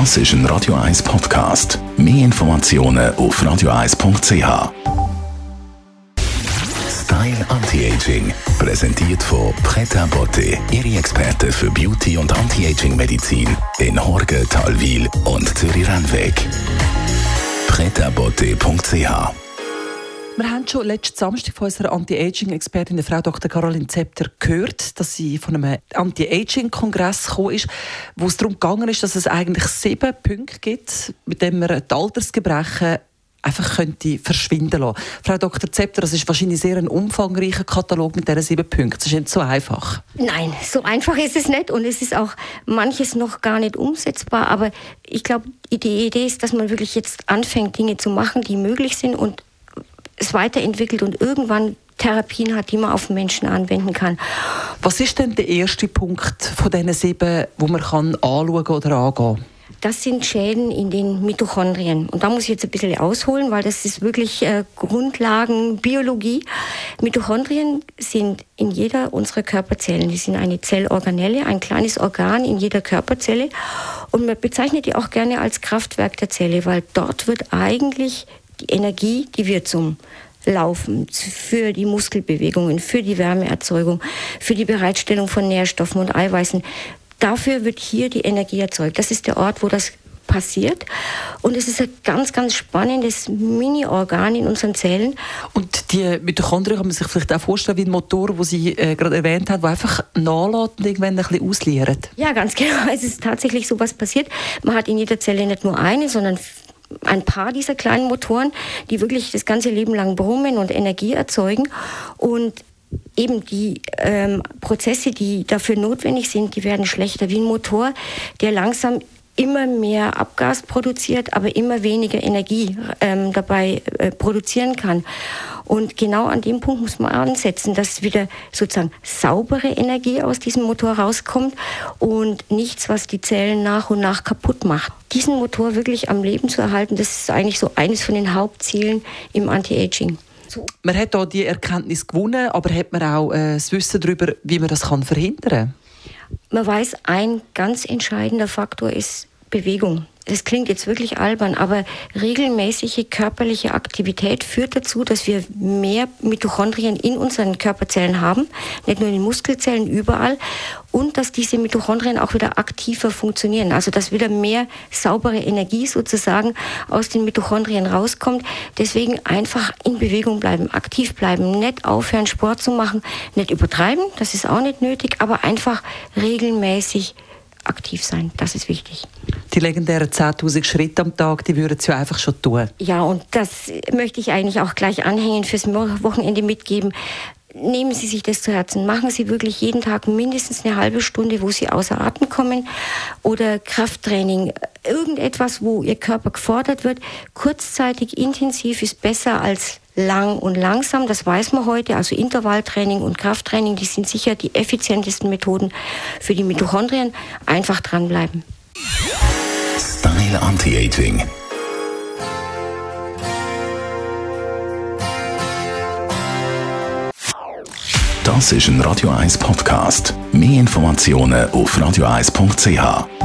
Das ist ein Radio 1 Podcast. Mehr Informationen auf radio1.ch. Style Anti-Aging, präsentiert von Preta Botte, Ihre Experte für Beauty und Anti-Aging-Medizin in Horge, Talwil und Zürich-Rennweg. pretabotte.ch wir haben schon letzten Samstag von unserer Anti-Aging-Expertin, Frau Dr. Caroline Zepter, gehört, dass sie von einem Anti-Aging-Kongress gekommen ist, wo es darum gegangen ist, dass es eigentlich sieben Punkte gibt, mit denen man die Altersgebrechen einfach könnte verschwinden lassen. Frau Dr. Zepter, das ist wahrscheinlich sehr ein umfangreicher Katalog mit diesen sieben Punkten. Das ist nicht so einfach. Nein, so einfach ist es nicht und es ist auch manches noch gar nicht umsetzbar. Aber ich glaube, die Idee ist, dass man wirklich jetzt anfängt, Dinge zu machen, die möglich sind und es weiterentwickelt und irgendwann Therapien hat, die man auf Menschen anwenden kann. Was ist denn der erste Punkt von diesen sieben, wo man kann anschauen oder angehen kann? Das sind Schäden in den Mitochondrien. Und da muss ich jetzt ein bisschen ausholen, weil das ist wirklich äh, Grundlagenbiologie. Mitochondrien sind in jeder unserer Körperzellen. Die sind eine Zellorganelle, ein kleines Organ in jeder Körperzelle. Und man bezeichnet die auch gerne als Kraftwerk der Zelle, weil dort wird eigentlich die Energie, die wir zum Laufen, für die Muskelbewegungen, für die Wärmeerzeugung, für die Bereitstellung von Nährstoffen und Eiweißen. Dafür wird hier die Energie erzeugt. Das ist der Ort, wo das passiert. Und es ist ein ganz, ganz spannendes Mini-Organ in unseren Zellen. Und die Mitochondrien kann man sich vielleicht auch vorstellen wie ein Motor, wo Sie äh, gerade erwähnt haben, der einfach nachlässt und irgendwann ein bisschen ausleert. Ja, ganz genau. Es ist tatsächlich so was passiert. Man hat in jeder Zelle nicht nur eine, sondern ein paar dieser kleinen Motoren, die wirklich das ganze Leben lang brummen und Energie erzeugen. Und eben die ähm, Prozesse, die dafür notwendig sind, die werden schlechter wie ein Motor, der langsam immer mehr Abgas produziert, aber immer weniger Energie ähm, dabei äh, produzieren kann. Und genau an dem Punkt muss man ansetzen, dass wieder sozusagen saubere Energie aus diesem Motor rauskommt und nichts, was die Zellen nach und nach kaputt macht. Diesen Motor wirklich am Leben zu erhalten, das ist eigentlich so eines von den Hauptzielen im Anti-Aging. Man hat da die Erkenntnis gewonnen, aber hat man auch äh, das Wissen darüber, wie man das kann verhindern kann? Man weiß, ein ganz entscheidender Faktor ist Bewegung das klingt jetzt wirklich albern, aber regelmäßige körperliche Aktivität führt dazu, dass wir mehr Mitochondrien in unseren Körperzellen haben, nicht nur in den Muskelzellen, überall, und dass diese Mitochondrien auch wieder aktiver funktionieren, also dass wieder mehr saubere Energie sozusagen aus den Mitochondrien rauskommt. Deswegen einfach in Bewegung bleiben, aktiv bleiben, nicht aufhören, Sport zu machen, nicht übertreiben, das ist auch nicht nötig, aber einfach regelmäßig aktiv sein. Das ist wichtig. Die legendären 10.000 Schritte am Tag, die würden Sie einfach schon tun. Ja, und das möchte ich eigentlich auch gleich anhängen fürs Wochenende mitgeben. Nehmen Sie sich das zu Herzen. Machen Sie wirklich jeden Tag mindestens eine halbe Stunde, wo Sie außer Atem kommen oder Krafttraining. Irgendetwas, wo Ihr Körper gefordert wird. Kurzzeitig intensiv ist besser als lang und langsam, das weiß man heute. Also Intervalltraining und Krafttraining, die sind sicher die effizientesten Methoden für die Mitochondrien. Einfach dranbleiben. Style Anti-Aging. Das ist ein Radio 1 Podcast. Mehr Informationen auf radio1.ch.